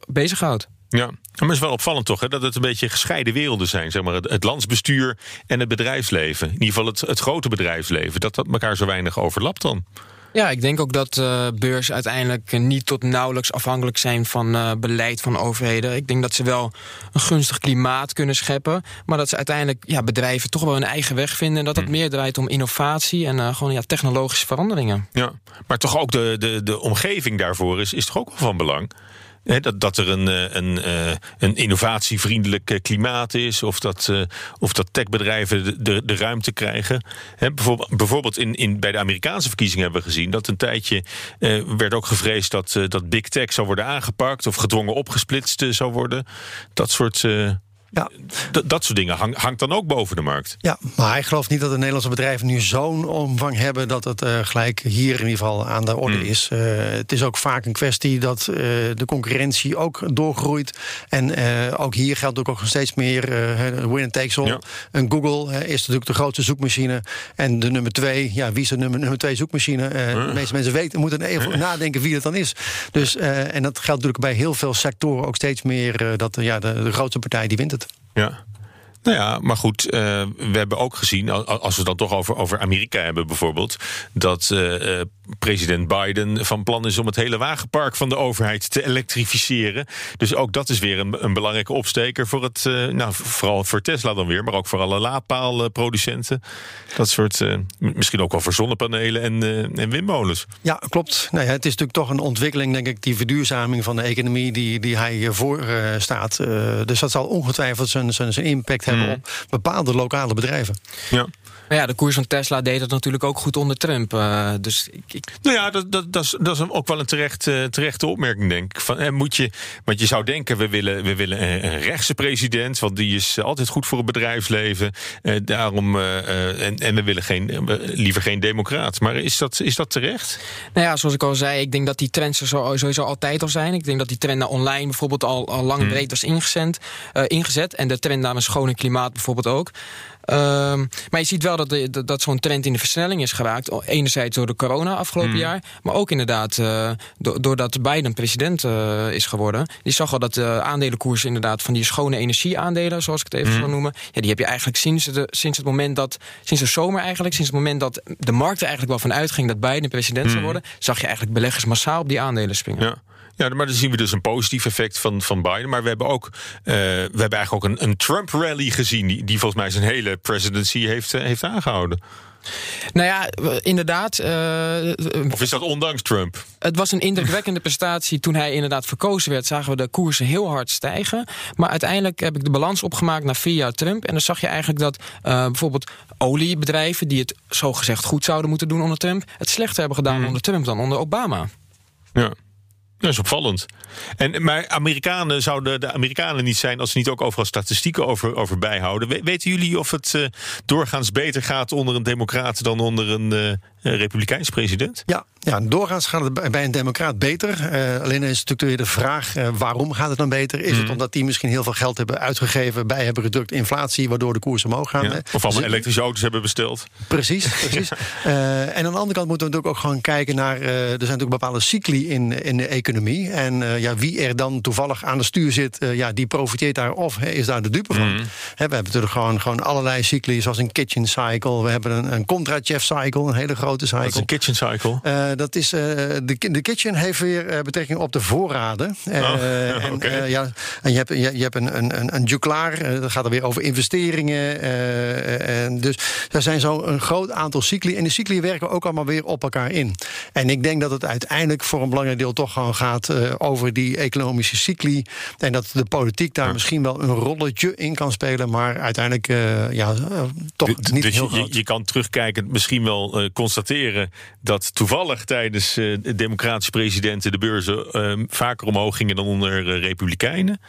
bezighoudt. Ja, maar het is wel opvallend toch, hè, dat het een beetje gescheiden werelden zijn. Zeg maar, het, het landsbestuur en het bedrijfsleven. In ieder geval het, het grote bedrijfsleven. Dat dat elkaar zo weinig overlapt dan. Ja, ik denk ook dat uh, beurzen uiteindelijk niet tot nauwelijks afhankelijk zijn van uh, beleid van overheden. Ik denk dat ze wel een gunstig klimaat kunnen scheppen, maar dat ze uiteindelijk ja, bedrijven toch wel hun eigen weg vinden en dat het Hmm. meer draait om innovatie en uh, gewoon ja, technologische veranderingen. Ja, maar toch ook de, de, de omgeving daarvoor is, is toch ook wel van belang. Dat, dat er een, een, een innovatievriendelijk klimaat is, of dat, of dat techbedrijven de, de, ruimte krijgen. Bijvoorbeeld bijvoorbeeld in, in, bij de Amerikaanse verkiezingen hebben we gezien dat een tijdje eh, werd ook gevreesd dat, dat big tech zou worden aangepakt of gedwongen opgesplitst zou worden. Dat soort. Ja. dat soort dingen hang, hangt dan ook boven de markt. Ja, maar hij gelooft niet dat de Nederlandse bedrijven nu zo'n omvang hebben dat het uh, gelijk hier in ieder geval aan de orde Mm. is. Uh, het is ook vaak een kwestie dat uh, de concurrentie ook doorgroeit. En ook hier geldt ook, ook steeds meer winner takes all. Ja. En Google is natuurlijk de grootste zoekmachine. En de nummer twee, ja, wie is de nummer, nummer twee zoekmachine? De meeste mensen weten, moeten even nadenken wie dat dan is. Dus, en dat geldt natuurlijk bij heel veel sectoren ook steeds meer dat ja, de, de grootste partij die wint het. Ja. Nou ja, maar goed, uh, we hebben ook gezien, als we het dan toch over, over Amerika hebben bijvoorbeeld, dat uh, president Biden van plan is om het hele wagenpark van de overheid te elektrificeren. Dus ook dat is weer een, een belangrijke opsteker voor het, nou, vooral voor Tesla dan weer, maar ook voor alle laadpaalproducenten. Dat soort, misschien ook wel voor zonnepanelen en, en windmolens. Ja, klopt. Nou ja, het is natuurlijk toch een ontwikkeling, denk ik, die verduurzaming van de economie die, die hij voor staat. dus dat zal ongetwijfeld zijn, zijn, zijn impact hebben mm. op bepaalde lokale bedrijven. Ja. Maar ja, de koers van Tesla deed het natuurlijk ook goed onder Trump. Uh, dus ik, ik... Nou ja, dat, dat, dat, is, dat is ook wel een terecht, uh, terechte opmerking, denk ik. Van, eh, moet je, want je zou denken, we willen, we willen een, rechtse president... want die is altijd goed voor het bedrijfsleven. Uh, daarom, en, en we willen geen, liever geen democraat. Maar is dat, is dat terecht? Nou ja, zoals ik al zei, ik denk dat die trends er sowieso altijd al zijn. Ik denk dat die trend naar online bijvoorbeeld al, al lang hmm. breed was ingezet, ingezet. En de trend naar een schone klimaat bijvoorbeeld ook. Ehm, maar je ziet wel dat, de, dat zo'n trend in de versnelling is geraakt. Enerzijds door de corona afgelopen mm. jaar. Maar ook inderdaad uh, doordat Biden president uh, is geworden. Je zag al dat de aandelenkoers inderdaad van die schone energieaandelen, zoals ik het even mm. zou noemen. Ja, die heb je eigenlijk sinds, de, sinds het moment dat, sinds de zomer eigenlijk, sinds het moment dat de markt er eigenlijk wel van uitging dat Biden president zou mm. worden, zag je eigenlijk beleggers massaal op die aandelen springen. Ja. Ja, maar dan zien we dus een positief effect van, van Biden. Maar we hebben ook, uh, we hebben eigenlijk ook een, een Trump-rally gezien... Die, die volgens mij zijn hele presidency heeft, uh, heeft aangehouden. Nou ja, inderdaad. Uh, of is dat ondanks Trump? Het was een indrukwekkende prestatie. Toen hij inderdaad verkozen werd, zagen we de koersen heel hard stijgen. Maar uiteindelijk heb ik de balans opgemaakt na vier jaar Trump. En dan zag je eigenlijk dat uh, bijvoorbeeld oliebedrijven... die het zogezegd goed zouden moeten doen onder Trump... het slechter hebben gedaan mm. onder Trump dan onder Obama. Ja. Dat is opvallend. En, maar Amerikanen zouden de Amerikanen niet zijn als ze niet ook overal statistieken over, over bijhouden. weten jullie of het uh, doorgaans beter gaat onder een democraat dan onder een uh, republikeins president? Ja, ja, doorgaans gaat het bij een democraat beter. Uh, alleen is natuurlijk weer de vraag, waarom gaat het dan beter? Is het mhm. omdat die misschien heel veel geld hebben uitgegeven... bij hebben gedrukt inflatie, waardoor de koersen omhoog gaan? Ja, of allemaal elektrische auto's hebben besteld. Precies, precies. en aan de andere kant moeten we natuurlijk ook gewoon kijken naar... er zijn natuurlijk bepaalde cycli in, in de economie economie. En uh, ja, wie er dan toevallig aan de stuur zit, uh, ja, die profiteert daar of is daar de dupe van. Mm. we hebben natuurlijk gewoon, gewoon allerlei cycli, zoals een kitchen cycle. We hebben een, een contra-chef cycle, een hele grote cycle. Wat is een kitchen cycle? Uh, dat is, de, de kitchen heeft weer betrekking op de voorraden. Oh, en, ja, en je hebt, je, je hebt een, een, een Duclaar, dat gaat er weer over investeringen. en dus er zijn zo een groot aantal cycli. En de cycli werken ook allemaal weer op elkaar in. En ik denk dat het uiteindelijk voor een belangrijk deel toch gewoon gaat uh, over die economische cycli. En dat de politiek daar misschien wel een rolletje in kan spelen, maar uiteindelijk uh, ja, uh, toch dus, niet dus heel je, je, kan terugkijken, misschien wel constateren dat toevallig tijdens de democratische presidenten de beurzen vaker omhoog gingen dan onder republikeinen.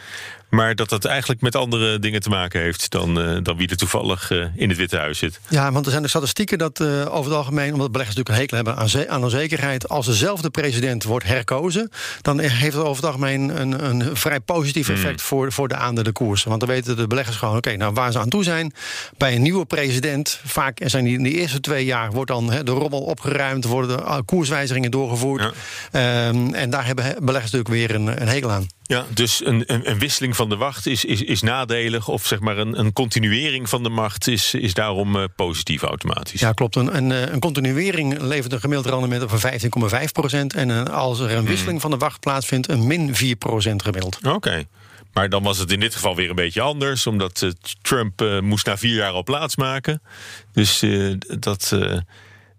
Maar dat dat eigenlijk met andere dingen te maken heeft dan, uh, dan wie er toevallig uh, in het Witte Huis zit. Ja, want er zijn de statistieken dat uh, over het algemeen, omdat beleggers natuurlijk een hekel hebben aan, aan onzekerheid, als dezelfde president wordt herkozen, dan heeft het over het algemeen een, een vrij positief hmm. effect voor, voor de aandelenkoersen. Want dan weten de beleggers gewoon, oké, nou waar ze aan toe zijn. Bij een nieuwe president, vaak zijn die in de eerste twee jaar, wordt dan he, de rommel opgeruimd, worden de koerswijzigingen doorgevoerd. Ja. Um, en daar hebben beleggers natuurlijk weer een, een hekel aan. Ja, dus een, een, een, wisseling van de wacht is, is, is nadelig. Of zeg maar een, een continuering van de macht is, is daarom uh, positief automatisch. Ja, klopt. Een, een, eh, een continuering levert een gemiddeld rendement van 15,5 procent. En uh, als er een hmm. wisseling van de wacht plaatsvindt, een min 4 procent gemiddeld. Oké. Maar dan was het in dit geval weer een beetje anders, omdat uh, Trump moest na vier jaar al plaatsmaken. Dus dat.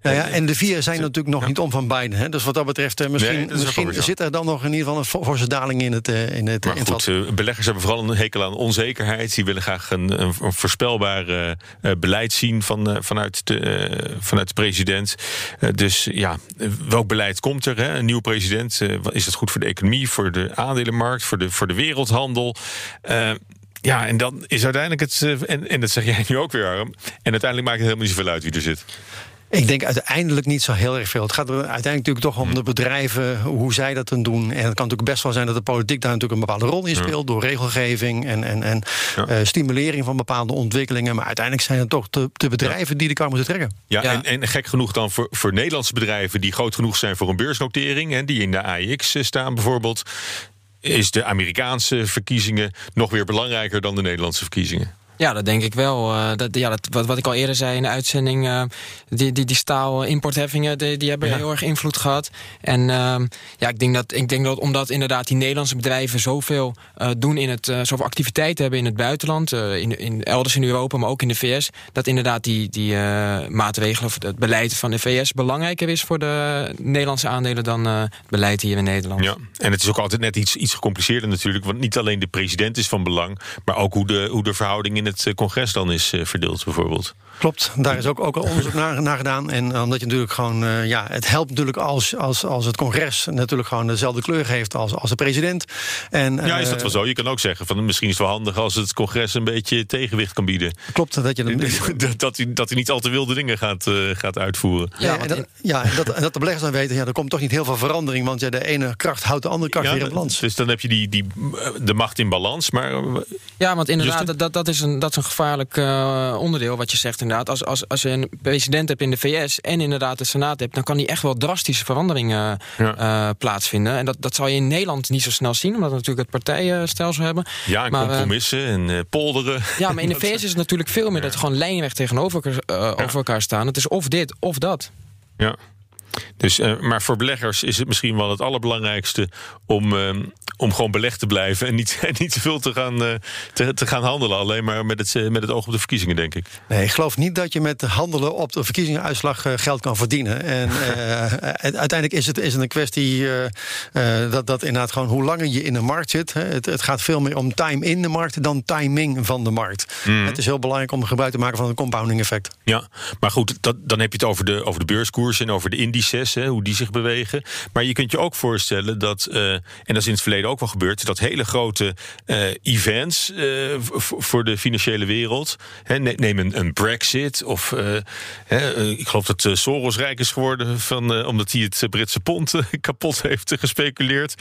Nou ja, en de vier zijn natuurlijk nog niet om van Biden. Hè? Dus wat dat betreft, eh, misschien, misschien zit er dan nog in ieder geval een forse daling in het. Uh, in het maar in goed, uh, beleggers hebben vooral een hekel aan onzekerheid. Die willen graag een, een, voorspelbaar uh, beleid zien van, vanuit, de, vanuit de president. dus ja, welk beleid komt er? Hè? Een nieuwe president. is het goed voor de economie, voor de aandelenmarkt, voor de, voor de wereldhandel? ja, en dan is uiteindelijk het. En, en dat zeg jij nu ook weer, Arm. En uiteindelijk maakt het helemaal niet zoveel uit wie er zit. Ik denk uiteindelijk niet zo heel erg veel. Het gaat er uiteindelijk natuurlijk toch om de bedrijven, hoe zij dat dan doen. En het kan natuurlijk best wel zijn dat de politiek daar natuurlijk een bepaalde rol in speelt. Door regelgeving en, en, en uh, stimulering van bepaalde ontwikkelingen. Maar uiteindelijk zijn het toch de, de bedrijven die de kar moeten trekken. Ja, En, en gek genoeg dan voor, voor Nederlandse bedrijven die groot genoeg zijn voor een beursnotering. En die in de AIX staan bijvoorbeeld. Is de Amerikaanse verkiezingen nog weer belangrijker dan de Nederlandse verkiezingen? Ja, dat denk ik wel. Uh, dat, ja, dat, wat, wat ik al eerder zei in de uitzending, uh, die, die, die staalimportheffingen, die, die hebben ja. heel erg invloed gehad. En uh, ja, ik denk, dat, ik denk dat omdat inderdaad die Nederlandse bedrijven zoveel doen in het, zoveel activiteiten hebben in het buitenland, in, in, elders in Europa, maar ook in de VS, dat inderdaad die, die maatregelen of het beleid van de VS belangrijker is voor de Nederlandse aandelen dan het beleid hier in Nederland. Ja, en het is ook altijd net iets, iets gecompliceerder natuurlijk, want niet alleen de president is van belang, maar ook hoe de, hoe de verhouding in het congres dan is verdeeld bijvoorbeeld. Klopt, daar is ook, ook al onderzoek naar, naar gedaan. En omdat je natuurlijk gewoon, uh, ja, het helpt natuurlijk als, als, als het congres natuurlijk gewoon dezelfde kleur heeft als, als de president. En, ja, is dat wel zo? Je kan ook zeggen van misschien is het wel handig als het congres een beetje tegenwicht kan bieden. Klopt, dat je dan, dat, dat, hij, dat hij niet al te wilde dingen gaat, uh, gaat uitvoeren. Ja, en dat, ja en, dat, en dat de beleggers dan weten, ja, er komt toch niet heel veel verandering, want ja, de ene kracht houdt de andere kracht ja, weer in balans. Dus dan heb je die, die, de macht in balans. Maar, ja, want inderdaad, dat, dat, dat, is een, dat is een gevaarlijk uh, onderdeel wat je zegt inderdaad. Als, als, als je een president hebt in de VS en inderdaad de Senaat hebt, dan kan die echt wel drastische veranderingen ja. uh, plaatsvinden. En dat, dat zal je in Nederland niet zo snel zien, omdat we natuurlijk het partijenstelsel hebben. Ja, en maar, compromissen en polderen. Ja, maar in de VS is het natuurlijk veel meer dat gewoon lijnrecht tegenover uh, over elkaar staan. Het is of dit of dat. Ja. Dus, uh, maar voor beleggers is het misschien wel het allerbelangrijkste om, uh, om gewoon belegd te blijven en niet, en niet te veel te gaan, uh, te, te, gaan handelen. Alleen maar met het, met het oog op de verkiezingen, denk ik. Nee, ik geloof niet dat je met handelen op de verkiezingenuitslag geld kan verdienen. En uiteindelijk is het, is het een kwestie dat, dat inderdaad gewoon hoe langer je in de markt zit. Hè, het, het, gaat veel meer om time in de markt dan timing van de markt. Mm. Het is heel belangrijk om gebruik te maken van een compounding effect. Ja, maar goed, dat, dan heb je het over de, over de beurskoers en over de hè, hoe die zich bewegen. Maar je kunt je ook voorstellen dat, uh, en dat is in het verleden ook wel gebeurd, dat hele grote uh, events uh, voor de financiële wereld, hè, neem een, een, Brexit of ik geloof dat Soros rijk is geworden van, omdat hij het Britse pond kapot heeft gespeculeerd.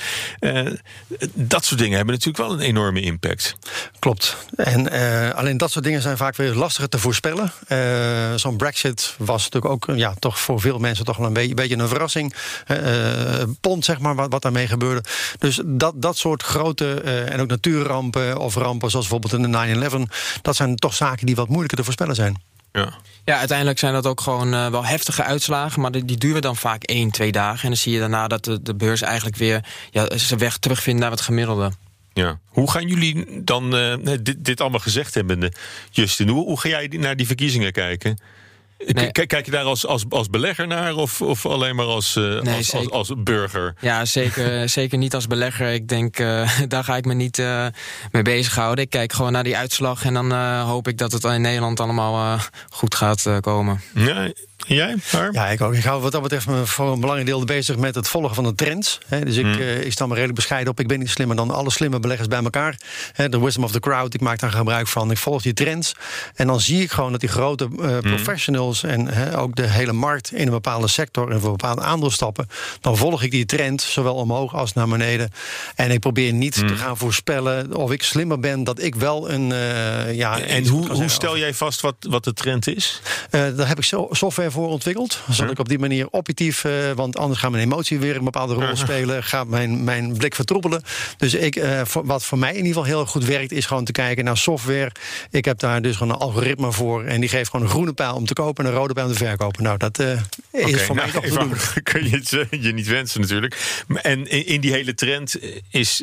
dat soort dingen hebben natuurlijk wel een enorme impact. Klopt. En alleen dat soort dingen zijn vaak weer lastiger te voorspellen. Zo'n Brexit was natuurlijk ook ja, toch voor veel mensen toch wel een beetje, beetje een verrassing. Uh, pond, zeg maar, wat, wat daarmee gebeurde. Dus dat, dat soort grote uh, en ook natuurrampen of rampen, zoals bijvoorbeeld in de 9-11, dat zijn toch zaken die wat moeilijker te voorspellen zijn. Ja. ja, uiteindelijk zijn dat ook gewoon uh, wel heftige uitslagen, maar die, die, duren dan vaak één, twee dagen. En dan zie je daarna dat de, de beurs eigenlijk weer ja, zijn weg terugvindt naar het gemiddelde. Ja. Hoe gaan jullie dan uh, dit, dit allemaal gezegd hebben, Justin? Hoe, hoe ga jij naar die verkiezingen kijken? Nee. Kijk je daar als, als, als belegger naar of, of alleen maar als, uh, nee, als, als, als, burger? Ja, zeker, zeker niet als belegger. Ik denk, uh, daar ga ik me niet uh, mee bezighouden. Ik kijk gewoon naar die uitslag en dan hoop ik dat het in Nederland allemaal goed gaat komen. Ja, jij? Harm? Ja, ik ook. Ik hou wat dat betreft me voor een belangrijk deel bezig met het volgen van de trends. dus ik, hmm. ik sta me redelijk bescheiden op. Ik ben niet slimmer dan alle slimme beleggers bij elkaar. De wisdom of the crowd, ik maak daar gebruik van. Ik volg die trends. En dan zie ik gewoon dat die grote hmm. professionals en he, ook de hele markt in een bepaalde sector en voor een bepaalde aandeel stappen, dan volg ik die trend zowel omhoog als naar beneden. En ik probeer niet mm. te gaan voorspellen of ik slimmer ben dat ik wel een. Uh, ja, en hoe, hoe stel jij vast wat, wat de trend is? Uh, daar heb ik software voor ontwikkeld. Zodat huh? ik op die manier objectief, uh, want anders gaat mijn emotie weer een bepaalde rol spelen, gaat mijn, mijn blik vertroebelen. Dus ik, voor, wat voor mij in ieder geval heel goed werkt, is gewoon te kijken naar software. Ik heb daar dus gewoon een algoritme voor en die geeft gewoon een groene pijl om te kopen en een rode bij om te verkopen. Nou, dat uh, is okay, voor nou, mij toch doen. kun je het je niet wensen natuurlijk. En in, die hele trend is,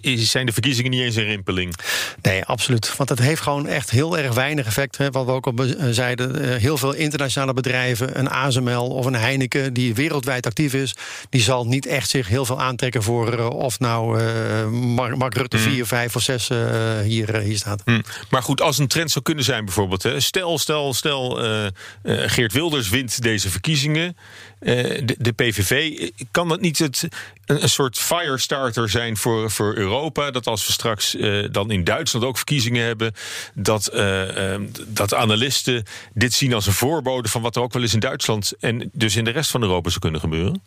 is, zijn de verkiezingen niet eens een rimpeling? Nee, absoluut. Want het heeft gewoon echt heel erg weinig effect. Hè, wat we ook al zeiden. heel veel internationale bedrijven, een ASML of een Heineken... die wereldwijd actief is, die zal niet echt zich heel veel aantrekken... voor of nou Mark, Mark Rutte mm. 4, 5 of 6 hier, hier staat. Mm. Maar goed, als een trend zou kunnen zijn bijvoorbeeld... Hè, stel, stel, stel... Geert Wilders wint deze verkiezingen. Uh, de, de, PVV, kan dat niet het, een, soort firestarter zijn voor, voor Europa? Dat als we straks uh, dan in Duitsland ook verkiezingen hebben, dat, dat analisten dit zien als een voorbode van wat er ook wel eens in Duitsland en dus in de rest van Europa zou kunnen gebeuren?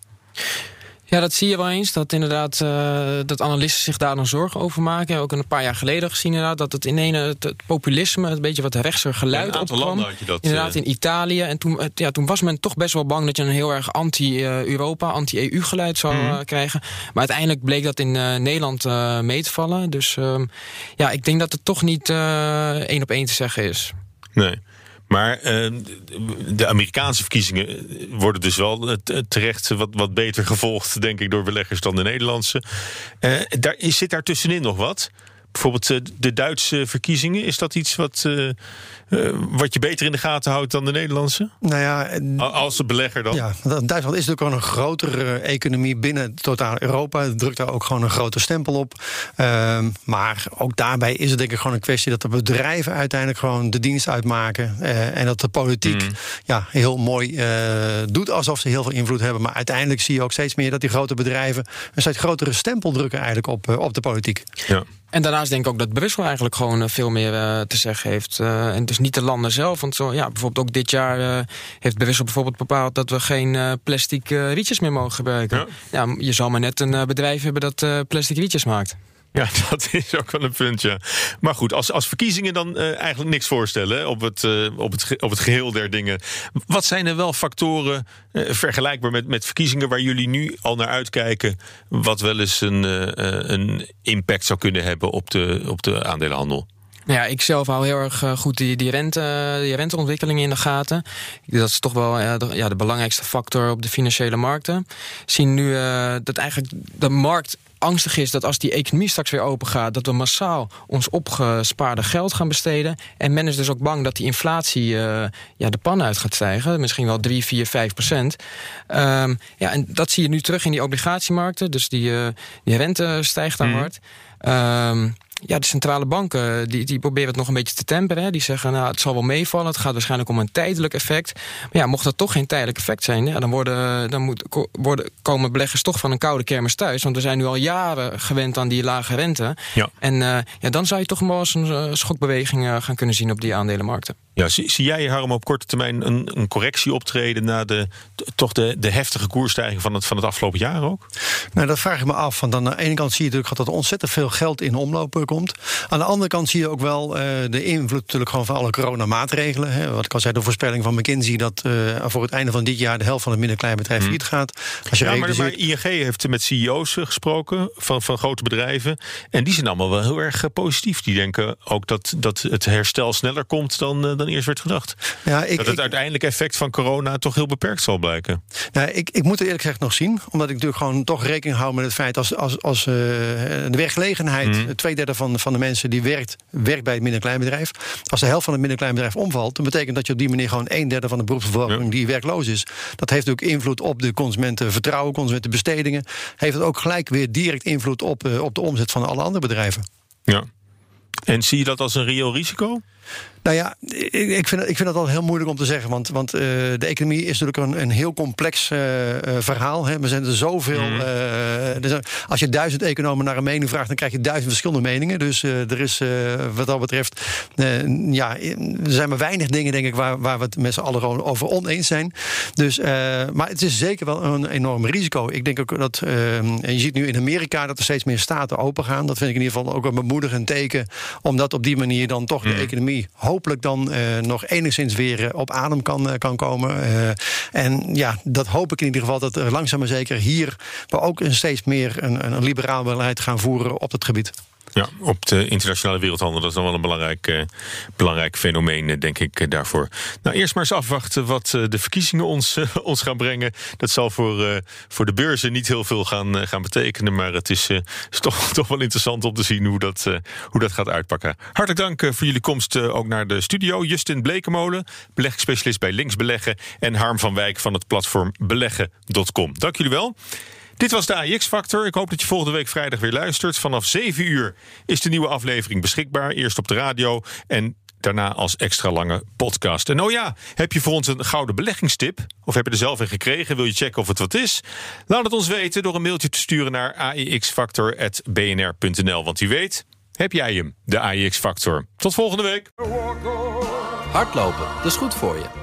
Ja, dat zie je wel eens. Dat inderdaad uh, dat analisten zich daar dan zorgen over maken. Ook een paar jaar geleden gezien inderdaad. Dat het in ene het, populisme, een beetje wat rechtser geluid ja, opkwam. Had je dat, inderdaad in Italië. En toen, ja, toen was men toch best wel bang dat je een heel erg anti-Europa, anti-EU geluid zou mm. krijgen. Maar uiteindelijk bleek dat in Nederland mee te vallen. Dus ehm, ja, ik denk dat het toch niet één op één te zeggen is. Nee. Maar uh, de Amerikaanse verkiezingen worden dus wel terecht wat, wat beter gevolgd, denk ik, door beleggers dan de Nederlandse. Uh, daar, zit daar tussenin nog wat? Bijvoorbeeld de Duitse verkiezingen, is dat iets wat, uh, uh, wat je beter in de gaten houdt dan de Nederlandse? Nou ja, als de belegger dan? Ja, Duitsland is natuurlijk gewoon een grotere economie binnen totaal Europa. Het drukt daar ook gewoon een grote stempel op. Uh, maar ook daarbij is het denk ik gewoon een kwestie dat de bedrijven uiteindelijk gewoon de dienst uitmaken. Uh, en dat de politiek mm. ja, heel mooi uh, doet alsof ze heel veel invloed hebben. Maar uiteindelijk zie je ook steeds meer dat die grote bedrijven een steeds grotere stempel drukken eigenlijk op, op de politiek. Ja. En daarnaast denk ik ook dat Brussel eigenlijk gewoon veel meer te zeggen heeft. en dus niet de landen zelf. Want zo, ja, bijvoorbeeld ook dit jaar heeft Brussel bijvoorbeeld bepaald dat we geen plastic rietjes meer mogen gebruiken. Ja. ja. je zal maar net een bedrijf hebben dat plastic rietjes maakt. Ja, dat is ook wel een punt, ja. Maar goed, als, als verkiezingen dan uh, eigenlijk niks voorstellen op, het, uh, op, het, op het geheel der dingen. Wat zijn er wel factoren uh, vergelijkbaar met, met verkiezingen waar jullie nu al naar uitkijken, wat wel eens een, een impact zou kunnen hebben op de, op de aandelenhandel? Ja, ik zelf hou heel erg goed die, die, rente, die renteontwikkelingen in de gaten. Dat is toch wel ja, de, belangrijkste factor op de financiële markten. Zien nu dat eigenlijk de markt angstig is dat als die economie straks weer open gaat... dat we massaal ons opgespaarde geld gaan besteden. En men is dus ook bang dat die inflatie uh, ja, de pan uit gaat stijgen. Misschien wel 3, 4, 5 procent. Um, ja, en dat zie je nu terug in die obligatiemarkten. Dus die, uh, die rente stijgt daar mm. hard. Um, ja, de centrale banken die, die proberen het nog een beetje te temperen. Die zeggen, nou, het zal wel meevallen. Het gaat waarschijnlijk om een tijdelijk effect. Maar ja, mocht dat toch geen tijdelijk effect zijn... Ja, dan, worden, dan moet, worden, komen beleggers toch van een koude kermis thuis. Want we zijn nu al jaren gewend aan die lage rente. Ja. En uh, ja, dan zou je toch wel eens een schokbeweging gaan kunnen zien op die aandelenmarkten. Ja, zie, zie jij, Harm, op korte termijn een, een correctie optreden... na de, toch de, de heftige koersstijging van het, van het afgelopen jaar ook? Nou, dat vraag ik me af. Want aan de ene kant zie je natuurlijk dat er ontzettend veel geld in omloop komt. Aan de andere kant zie je ook wel uh, de invloed natuurlijk gewoon van alle coronamaatregelen. Hè. Wat ik al zei, de voorspelling van McKinsey... dat uh, voor het einde van dit jaar de helft van het middenkleinbedrijf hmm. failliet gaat. Als je ja, maar, maar ING heeft met CEO's gesproken van, van grote bedrijven. En die zijn allemaal wel heel erg positief. Die denken ook dat, dat het herstel sneller komt dan... Uh, dan eerst werd gedacht. Ja, ik, dat het uiteindelijk effect van corona toch heel beperkt zal blijken. Nou, ik, ik moet het eerlijk gezegd nog zien. Omdat ik natuurlijk gewoon toch rekening hou met het feit... als, als, als uh, de werkgelegenheid, mm. twee derde van, van de mensen die werkt... werkt bij het midden- en kleinbedrijf. Als de helft van het midden- en kleinbedrijf omvalt... dan betekent dat je op die manier gewoon een derde van de beroepsbevolking... die werkloos is. Dat heeft ook invloed op de consumentenvertrouwen, consumentenbestedingen. Heeft het ook gelijk weer direct invloed op, uh, op de omzet van alle andere bedrijven. Ja. En zie je dat als een reëel risico? Nou ja, ik vind, ik vind dat al heel moeilijk om te zeggen. Want, want uh, de economie is natuurlijk een, een heel complex uh, verhaal. Hè. We zijn er zoveel. Uh, als je duizend economen naar een mening vraagt, dan krijg je duizend verschillende meningen. Dus er is wat dat betreft. ja, er zijn maar weinig dingen, denk ik, waar, waar we het met z'n allen over oneens zijn. Dus, maar het is zeker wel een enorm risico. Ik denk ook dat. en je ziet nu in Amerika dat er steeds meer staten open gaan. Dat vind ik in ieder geval ook een bemoedigend teken. Omdat op die manier dan toch de mm. Hopelijk dan uh, nog enigszins weer uh, op adem kan, uh, kan komen. en ja, dat hoop ik in ieder geval dat er langzaam maar zeker hier we ook een steeds meer een, een liberaal beleid gaan voeren op het gebied. Ja, op de internationale wereldhandel. Dat is dan wel een belangrijk, uh, belangrijk fenomeen, eh, denk ik, uh, daarvoor. Nou, eerst maar eens afwachten wat de verkiezingen ons, ons gaan brengen. Dat zal voor, voor de beurzen niet heel veel gaan, gaan betekenen. Maar het is, is toch, toch wel interessant om te zien hoe dat, hoe dat gaat uitpakken. Hartelijk dank voor jullie komst ook naar de studio. Justin Blekemolen, beleggingsspecialist bij Links Beleggen. En Harm van Wijk van het platform beleggen.com. Dank jullie wel. Dit was de AX-factor. Ik hoop dat je volgende week vrijdag weer luistert. Vanaf 7 uur is de nieuwe aflevering beschikbaar. Eerst op de radio en daarna als extra lange podcast. En oh ja, heb je voor ons een gouden beleggingstip? Of heb je er zelf een gekregen? Wil je checken of het wat is? Laat het ons weten door een mailtje te sturen naar aexfactor.bnr.nl. Want wie weet, heb jij hem, de AEX-factor. Tot volgende week. Hardlopen, dat is goed voor je.